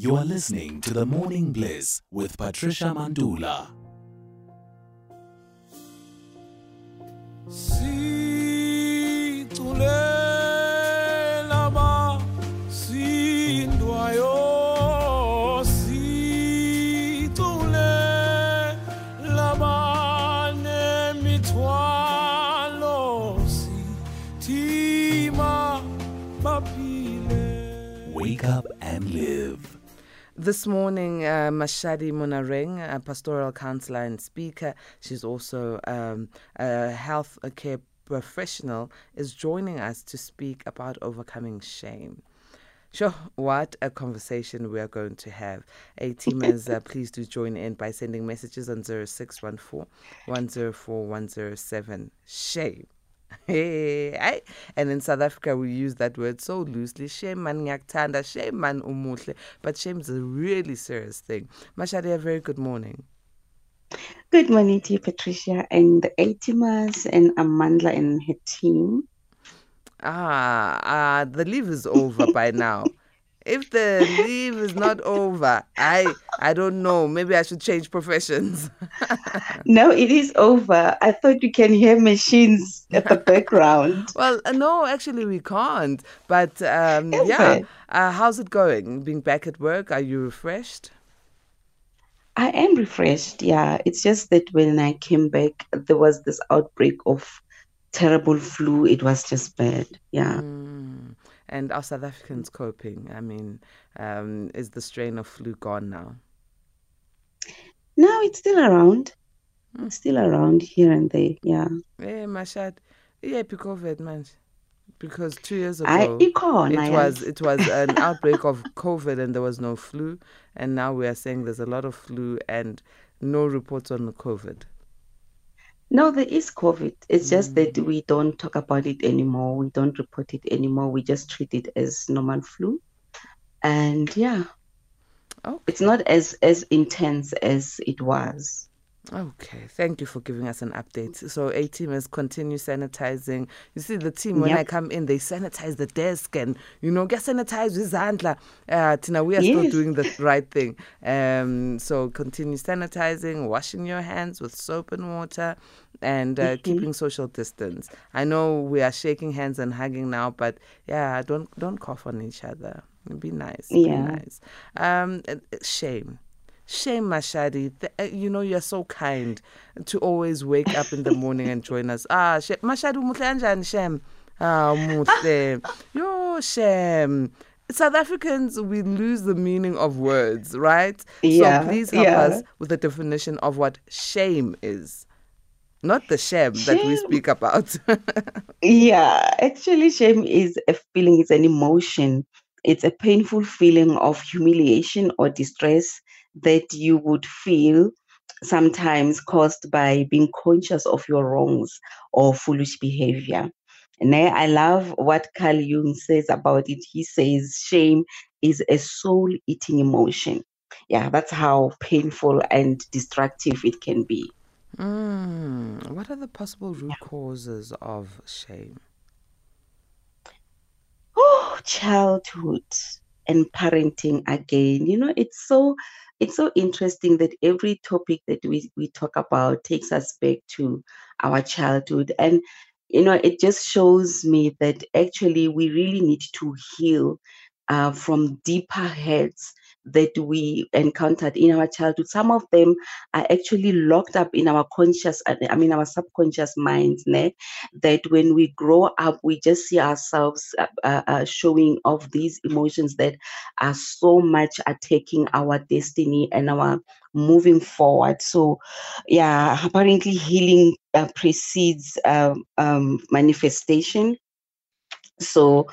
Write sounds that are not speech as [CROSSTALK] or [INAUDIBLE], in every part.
You are listening to the Morning Bliss with Patricia Mandula. Situlela This morning, uh, Mashadi Monareng, a pastoral counselor and speaker, she's also um, a health care professional, is joining us to speak about overcoming shame. Sure, what a conversation we are going to have. A teamers, uh, [LAUGHS] please do join in by sending messages on 0614 104 107. Shame. [LAUGHS] Hey, and in South Africa we use that word so loosely. Shame man ngiyakuthanda, shame man umuhle. But shame is a really serious thing. Mashadi, a very good morning. Good morning to you, Patricia, and the Atimas and Amandla and her team. Ah, ah, the leave is over by now. [LAUGHS] If the leave is not over, I I don't know. Maybe I should change professions. [LAUGHS] No, it is over. I thought you can hear machines at the background. [LAUGHS] well, uh, no, actually we can't. But um, yeah, uh, how's it going? Being back at work, are you refreshed? I am refreshed. Yeah, it's just that when I came back, there was this outbreak of terrible flu. It was just bad. Yeah. Mm. And are South Africans mm. coping? I mean, um, is the strain of flu gone now? Now it's still around. Hmm. It's still around here and there. Yeah. Hey, Mashad, yeah, COVID, man. Because two years I ago, icon. it I was am. it was an [LAUGHS] outbreak of COVID and there was no flu, and now we are saying there's a lot of flu and no reports on the COVID. No, there is COVID. It's just that mm. we don't talk about it anymore. We don't report it anymore. We just treat it as normal flu. And yeah, Okay. it's not as as intense as it was. Okay, thank you for giving us an update. So, A teamers continue sanitizing. You see, the team when I come in, they sanitize the desk and you know get sanitized with Zandla. Uh, Tina, we are still doing the right thing. Um, so continue sanitizing, washing your hands with soap and water, and uh, Mm-hmm. keeping social distance. I know we are shaking hands and hugging now, but yeah, don't don't cough on each other. Be nice. Be Yeah. nice. Um, uh, shame. Shame, Mashadi. Th- uh, you know, you're so kind to always wake up in the morning and join us. Ah, Shem. Mashadi, kanjani, Shem? Ah, umuhle. Yo, Shem. South Africans, we lose the meaning of words, right? Yeah, So please help yeah. us with the definition of what shame is. Not the shame that we speak about. [LAUGHS] Yeah, actually, shame is a feeling, it's an emotion. It's a painful feeling of humiliation or distress that you would feel sometimes caused by being conscious of your wrongs or foolish behavior. And I love what Carl Jung says about it. He says shame is a soul eating emotion. Yeah, that's how painful and destructive it can be. mm, what are the possible root causes of shame? oh childhood and parenting again. You know it's so it's so interesting that every topic that we, we talk about takes us back to our childhood. And you know it just shows me that actually we really need to heal uh, from deeper hurts that we encountered in our childhood some of them are actually locked up in our conscious i mean our subconscious minds ne? that when we grow up, we just see ourselves uh, uh, uh, showing off these emotions that are so much attacking our destiny and our moving forward. So, yeah, apparently healing uh, precedes um, um, manifestation. So,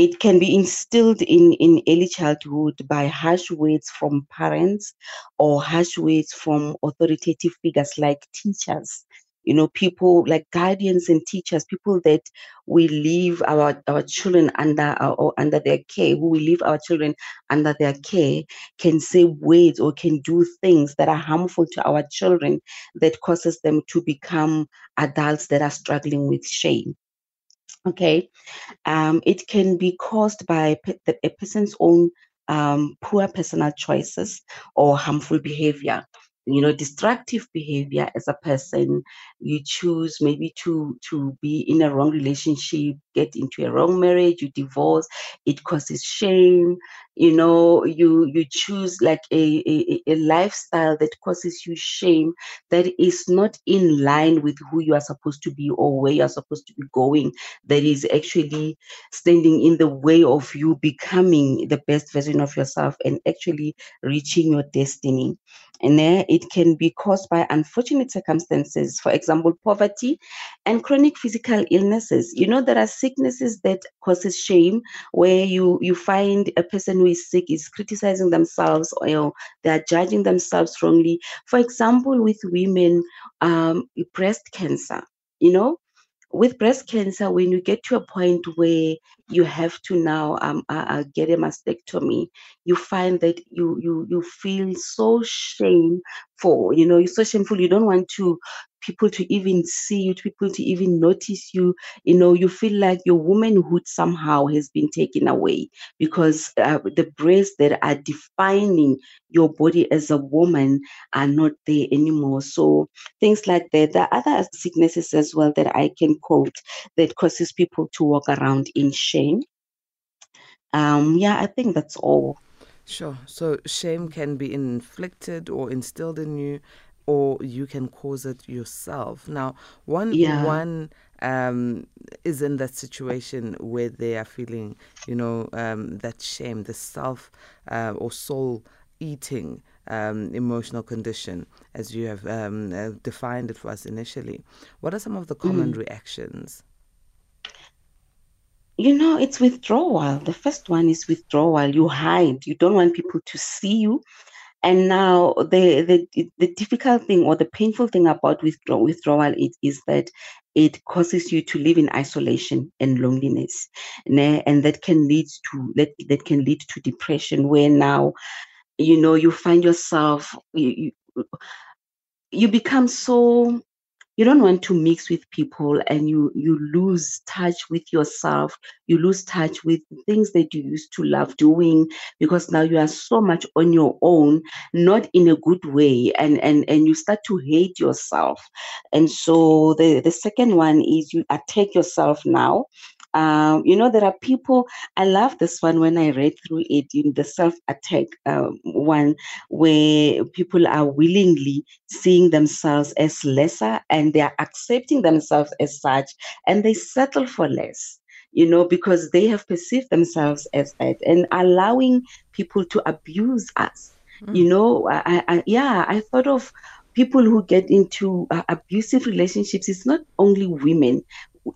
it can be instilled in, in early childhood by harsh words from parents or harsh words from authoritative figures like teachers. You know people like guardians and teachers people that we leave our our children under our, or under their care who we leave our children under their care can say words or can do things that are harmful to our children that causes them to become adults that are struggling with shame okay. Um, it can be caused by pe- a person's own um, poor personal choices or harmful behavior. You know destructive behavior as a person you choose maybe to to be in a wrong relationship get into a wrong marriage you divorce it causes shame you know you you choose like a, a, a lifestyle that causes you shame that is not in line with who you are supposed to be or where you are supposed to be going that is actually standing in the way of you becoming the best version of yourself and actually reaching your destiny. And there it can be caused by unfortunate circumstances. For example poverty and chronic physical illnesses. You know there are sicknesses that causes shame where you you find a person who is sick is criticizing themselves or you know, they are judging themselves wrongly. For example with women um, breast cancer you know with breast cancer, when you get to a point where you have to now um, uh, uh, get a mastectomy, you find that you you you feel so shameful. You know, you're so shameful. You don't want to people to even see you, people to even notice you. You know, you feel like your womanhood somehow has been taken away because uh, the breasts that are defining your body as a woman are not there anymore. So things like that. There are other sicknesses as well that I can quote that causes people to walk around in shame. Um, yeah, I think that's all. Sure. So shame can be inflicted or instilled in you, or you can cause it yourself. Now, one Yeah. one um, is in that situation where they are feeling, you know, um, that shame, the self uh, or soul eating um, emotional condition, as you have um, uh, defined it for us initially. What are some of the common Mm. reactions? You know, it's withdrawal. The first one is withdrawal. You hide. You don't want people to see you. And now the the the difficult thing or the painful thing about withdraw, withdrawal is, is that it causes you to live in isolation and loneliness. ne? And that can lead to that, that can lead to depression where now you know you find yourself you, you, you become so you don't want to mix with people and you you lose touch with yourself. You lose touch with things that you used to love doing because now you are so much on your own not in a good way and and and you start to hate yourself. And so the the second one is you attack yourself now um, you know there are people i love this one when i read through it in the self attack um, one where people are willingly seeing themselves as lesser and they are accepting themselves as such and they settle for less you know because they have perceived themselves as that and allowing people to abuse us. You know I, I yeah i thought of people who get into uh, abusive relationships. It's not only women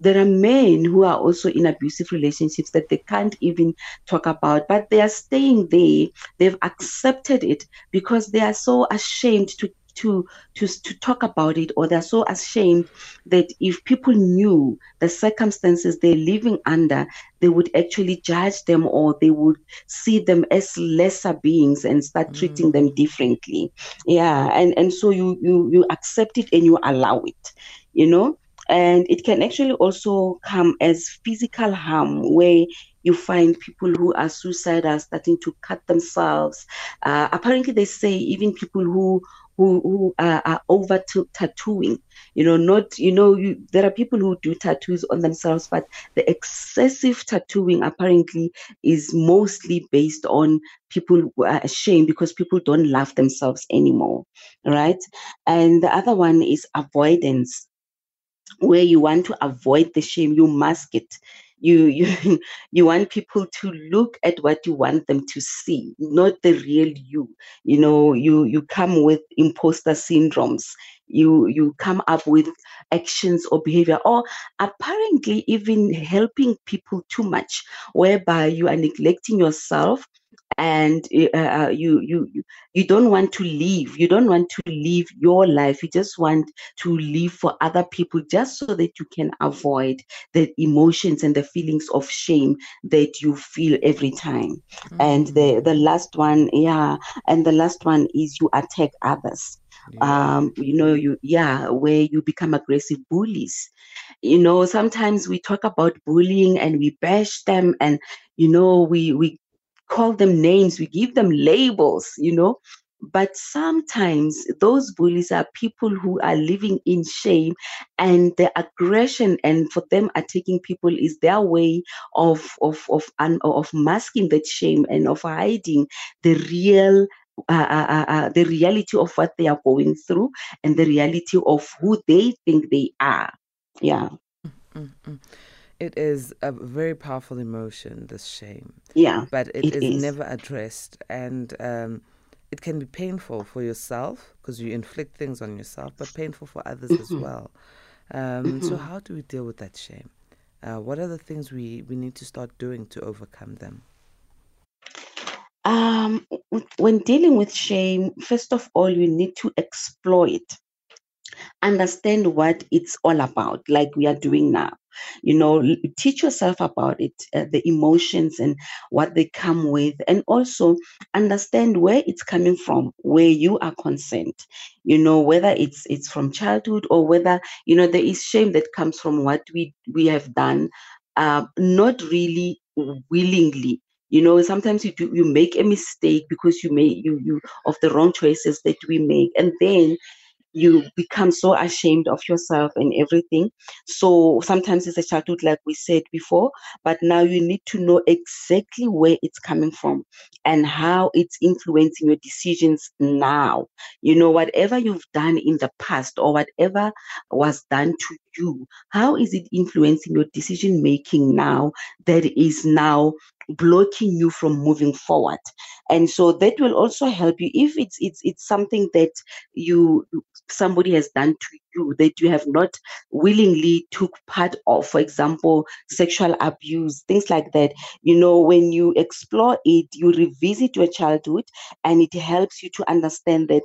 there are men who are also in abusive relationships that they can't even talk about but they are staying there. They've accepted it because they are so ashamed to to to to talk about it or they're so ashamed that if people knew the circumstances they're living under they would actually judge them or they would see them as lesser beings and start mm. treating them differently. Yeah and and so you you you accept it and you allow it you know and it can actually also come as physical harm where you find people who are suicidal starting to cut themselves. Uh, apparently they say even people who who, who are, are over to tattooing you know not you know you, there are people who do tattoos on themselves but the excessive tattooing apparently is mostly based on people who are ashamed because people don't love themselves anymore right? And the other one is avoidance where you want to avoid the shame you mask it. You [LAUGHS] you you want people to look at what you want them to see not the real you. You know you you come with imposter syndromes. You you come up with actions or behavior or apparently even helping people too much whereby you are neglecting yourself and uh, uh, you you you- don't want to live you don't want to live your life. You just want to live for other people just so that you can avoid the emotions and the feelings of shame that you feel every time. And the the last one yeah and the last one is you attack others. Um you know you yeah where you become aggressive bullies. You know sometimes we talk about bullying and we bash them and you know we we call them names, we give them labels, you know. But sometimes those bullies are people who are living in shame, and the aggression and for them attacking people is their way of of of of masking that shame and of hiding the real uh, uh, uh, uh, the reality of what they are going through and the reality of who they think they are. Yeah. Mm-mm. It is a very powerful emotion, this shame. Yeah. But it, it is, is. never addressed. And um, it can be painful for yourself because you inflict things on yourself, but painful for others as Mhm. well. Um, So, Mhm. how do we deal with that shame? Uh, what are the things we, we need to start doing to overcome them? Um, when dealing with shame, first of all, you need to explore it. Understand what it's all about, like we are doing now. You know, teach yourself about it, uh, the emotions and what they come with, and also understand where it's coming from, where you are concerned. You know, whether it's it's from childhood or whether you know there is shame that comes from what we we have done, uh, not really willingly you know sometimes you do you make a mistake because you make you you of the wrong choices that we make and then you become so ashamed of yourself and everything. So sometimes it's a childhood like we said before but now you need to know exactly where it's coming from and how it's influencing your decisions now. You know whatever you've done in the past or whatever was done to you how is it influencing your decision making now that is now blocking you from moving forward. And so that will also help you if it's it's it's something that you somebody has done to you that you have not willingly took part of for example sexual abuse things like that. You know when you explore it you revisit your childhood and it helps you to understand that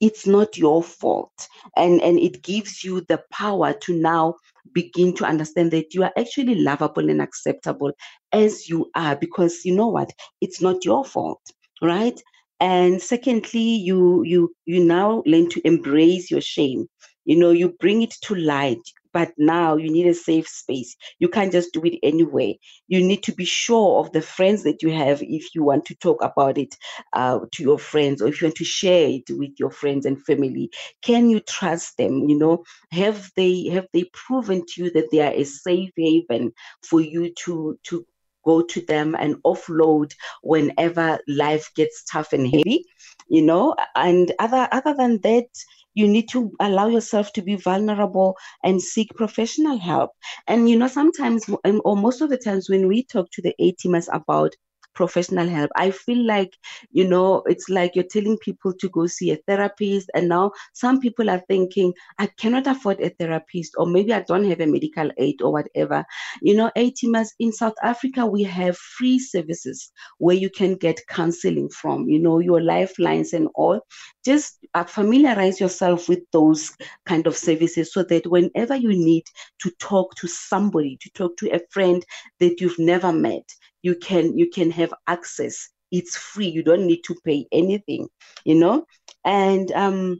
it's not your fault. And and it gives you the power to now begin to understand that you are actually lovable and acceptable as you are because you know what? It's not your fault right? And secondly you you you now learn to embrace your shame. You know you bring it to light but now you need a safe space. You can't just do it anyway you need to be sure of the friends that you have if you want to talk about it uh, to your friends or if you want to share it with your friends and family. Can you trust them? You know have they have they proven to you that they are a safe haven for you to to go to them and offload whenever life gets tough and heavy? You know and other other than that you need to allow yourself to be vulnerable and seek professional help. And you know sometimes or most of the times when we talk to the a teamers about professional help. I feel like you know it's like you're telling people to go see a therapist and now some people are thinking i cannot afford a therapist or maybe i don't have a medical aid or whatever. You know a teamers in south africa we have free services where you can get counseling from you know your lifelines and all. Just uh, familiarize yourself with those kind of services so that whenever you need to talk to somebody to talk to a friend that you've never met you can you can have access. It's free. You don't need to pay anything you know? And um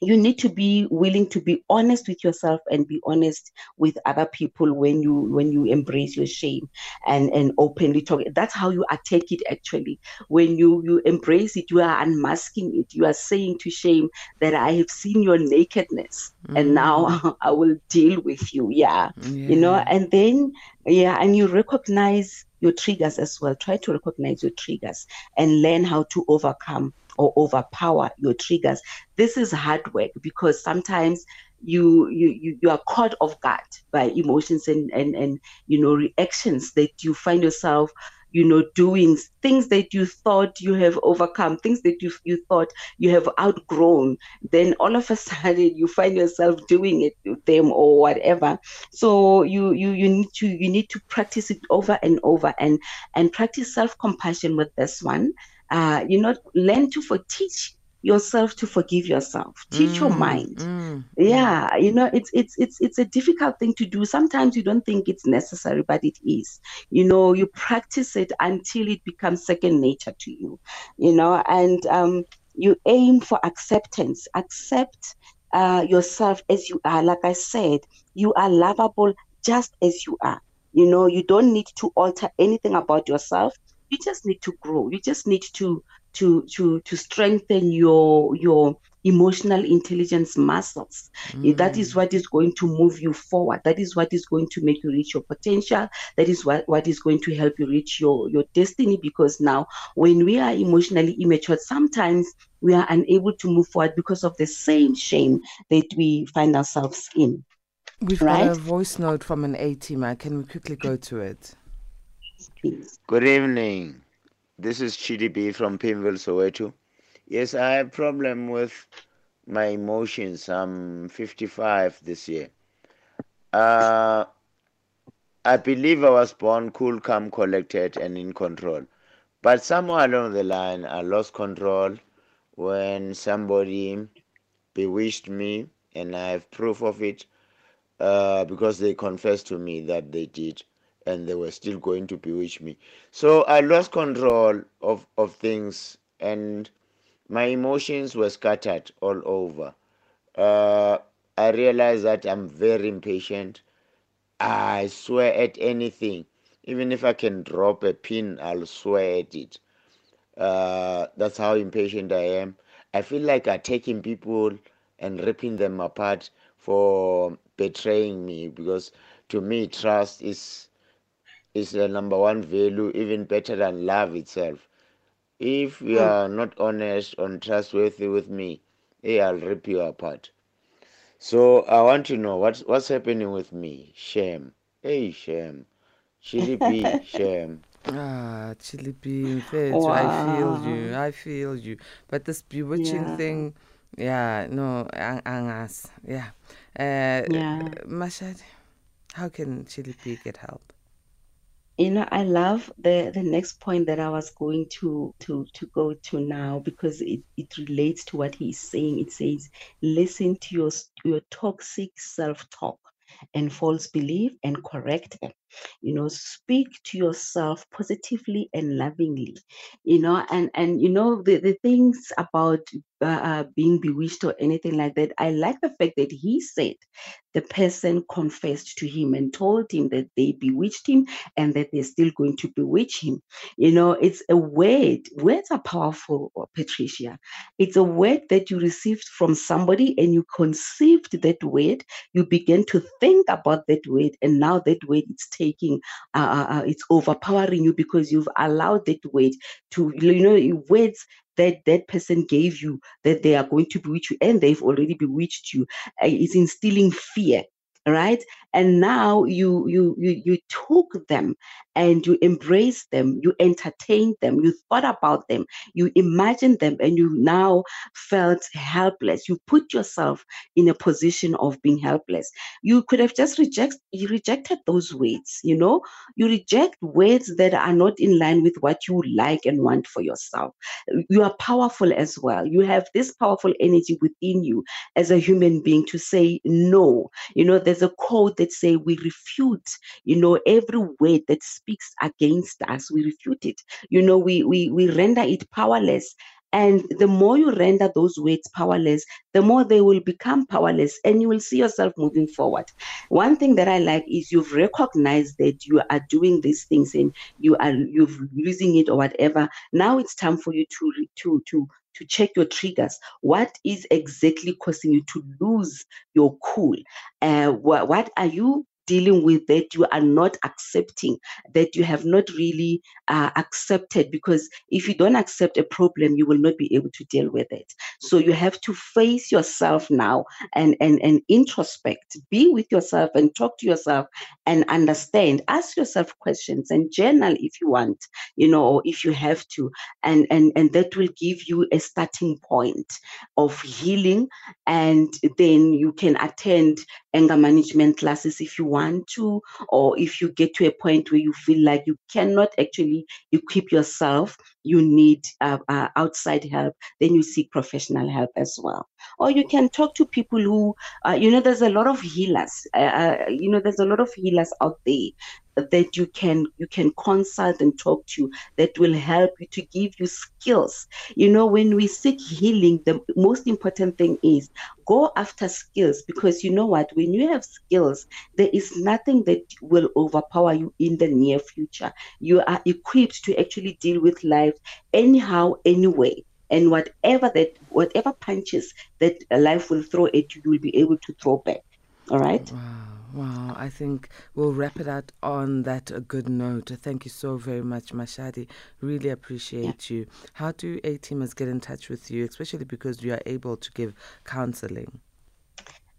you need to be willing to be honest with yourself and be honest with other people when you when you embrace your shame and and openly talk. That's how you attack it actually. When you you embrace it you are unmasking it. You are saying to shame that i have seen your nakedness and now [LAUGHS] i will deal with you. Yeah. You know? And then yeah and you recognize your triggers as well. Try to recognize your triggers and learn how to overcome or overpower your triggers. This is hard work because sometimes you you you, are caught off guard by emotions and and and you know reactions that you find yourself you know doing things that you thought you have overcome things that you you thought you have outgrown then all of a [LAUGHS] sudden you find yourself doing it with them or whatever. So you you you need to you need to practice it over and over and and practice self compassion with this one. Uh you know learn to for teach yourself to forgive yourself. Teach your Mm, mind. mm, mm. yeah you know it's it's it's it's a difficult thing to do. Sometimes you don't think it's necessary but it is. You know you practice it until it becomes second nature to you you know and um you aim for acceptance. Accept uh, yourself as you are. Like i said you are lovable just as you are. You know you don't need to alter anything about yourself. You just need to grow. You just need to to to to strengthen your your emotional intelligence muscles mm. that is what is going to move you forward that is what is going to make you reach your potential that is what what is going to help you reach your your destiny because now when we are emotionally immature sometimes we are unable to move forward because of the same shame that we find ourselves in We've right? got a voice note from an A teamer. Can we quickly go to it? Please. Good evening. This is Chidi B from Pimville, Soweto. Yes, I have problem with my emotions. I'm 55 this year. Uh, I believe I was born cool, calm, collected, and in control. But somewhere along the line, I lost control when somebody bewitched me, and I have proof of it uh, because they confessed to me that they did, and they were still going to bewitch me. So I lost control of, of things, and my emotions were scattered all over. Uh, I realized that I'm very impatient. I swear at anything. Even if I can drop a pin, I'll swear at it. Uh, that's how impatient I am. I feel like attacking people and ripping them apart for betraying me because to me trust is is the number one value even better than love itself if you mm. are not honest and trustworthy with me, hey, I'll rip you apart. So I want to know what's what's happening with me. Shame. Hey, shame. Chili B, [LAUGHS] shame. Ah, Chili B, wow. I feel you. I feel you. But this bewitching yeah. thing, yeah, no, angas, yeah. Uh, yeah. Mashad, how can Chili B get help? You know i love the the next point that i was going to to to go to now because it, it relates to what he's saying. It says listen to your your toxic self-talk and false belief and correct them you know speak to yourself positively and lovingly you know and and you know the, the things about uh, uh, being bewitched or anything like that i like the fact that he said the person confessed to him and told him that they bewitched him and that they're still going to bewitch him. You know it's a word words are powerful uh, patricia. It's a word that you received from somebody and you conceived that word you began to think about that word and now that word is taken taking, uh, uh, uh, it's overpowering you because you've allowed that weight to, you know, words that that person gave you that they are going to bewitch you and they've already bewitched you. Uh, it's instilling fear right and now you you you you took them and you embraced them you entertained them you thought about them you imagined them and you now felt helpless. You put yourself in a position of being helpless. You could have just reject you rejected those words you know? You reject words that are not in line with what you like and want for yourself. You are powerful as well. You have this powerful energy within you as a human being to say no. You know there's a code that say we refute you know every word that speaks against us we refute it you know we we, we render it powerless and the more you render those words powerless, the more they will become powerless and you will see yourself moving forward. One thing that I like is you've recognized that you are doing these things and you are you've using it or whatever. Now it's time for you to to to to check your triggers. What is exactly causing you to lose your cool? Uh, what, what are you dealing with that you are not accepting, that you have not really uh, accepted. Because if you don't accept a problem, you will not be able to deal with it. So you have to face yourself now and, and, and introspect, be with yourself and talk to yourself and understand. Ask yourself questions and journal if you want, you know, or if you have to. And, and, and that will give you a starting point of healing. And then you can attend anger management classes if you want to, or if you get to a point where you feel like you cannot actually equip yourself you need uh, uh, outside help, then you seek professional help as well. Or you can talk to people who, uh, you know, there's a lot of healers. Uh, uh, you know, there's a lot of healers out there that you can you can consult and talk to that will help you to give you skills you know when we seek healing the most important thing is go after skills because you know what when you have skills there is nothing that will overpower you in the near future you are equipped to actually deal with life anyhow anyway and whatever that whatever punches that life will throw at you you will be able to throw back all right Wow, wow. I think we'll wrap it out on that a good note. Thank you so very much, Mashadi. Really appreciate you. How do A teamers get in touch with you, especially because you are able to give counseling?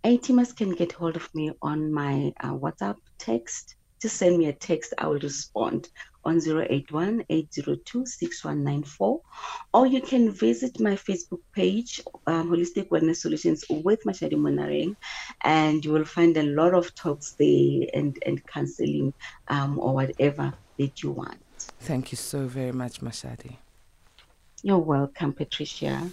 A-teamers can get hold of me on my uh, WhatsApp text. Just send me a text. I will respond on 081-802-6194. Or you can visit my Facebook page, um, Holistic Wellness Solutions with Mashadi Monareng, and you will find a lot of talks there and, and counseling um, or whatever that you want. Thank you so very much, Mashadi. You're welcome, Patricia.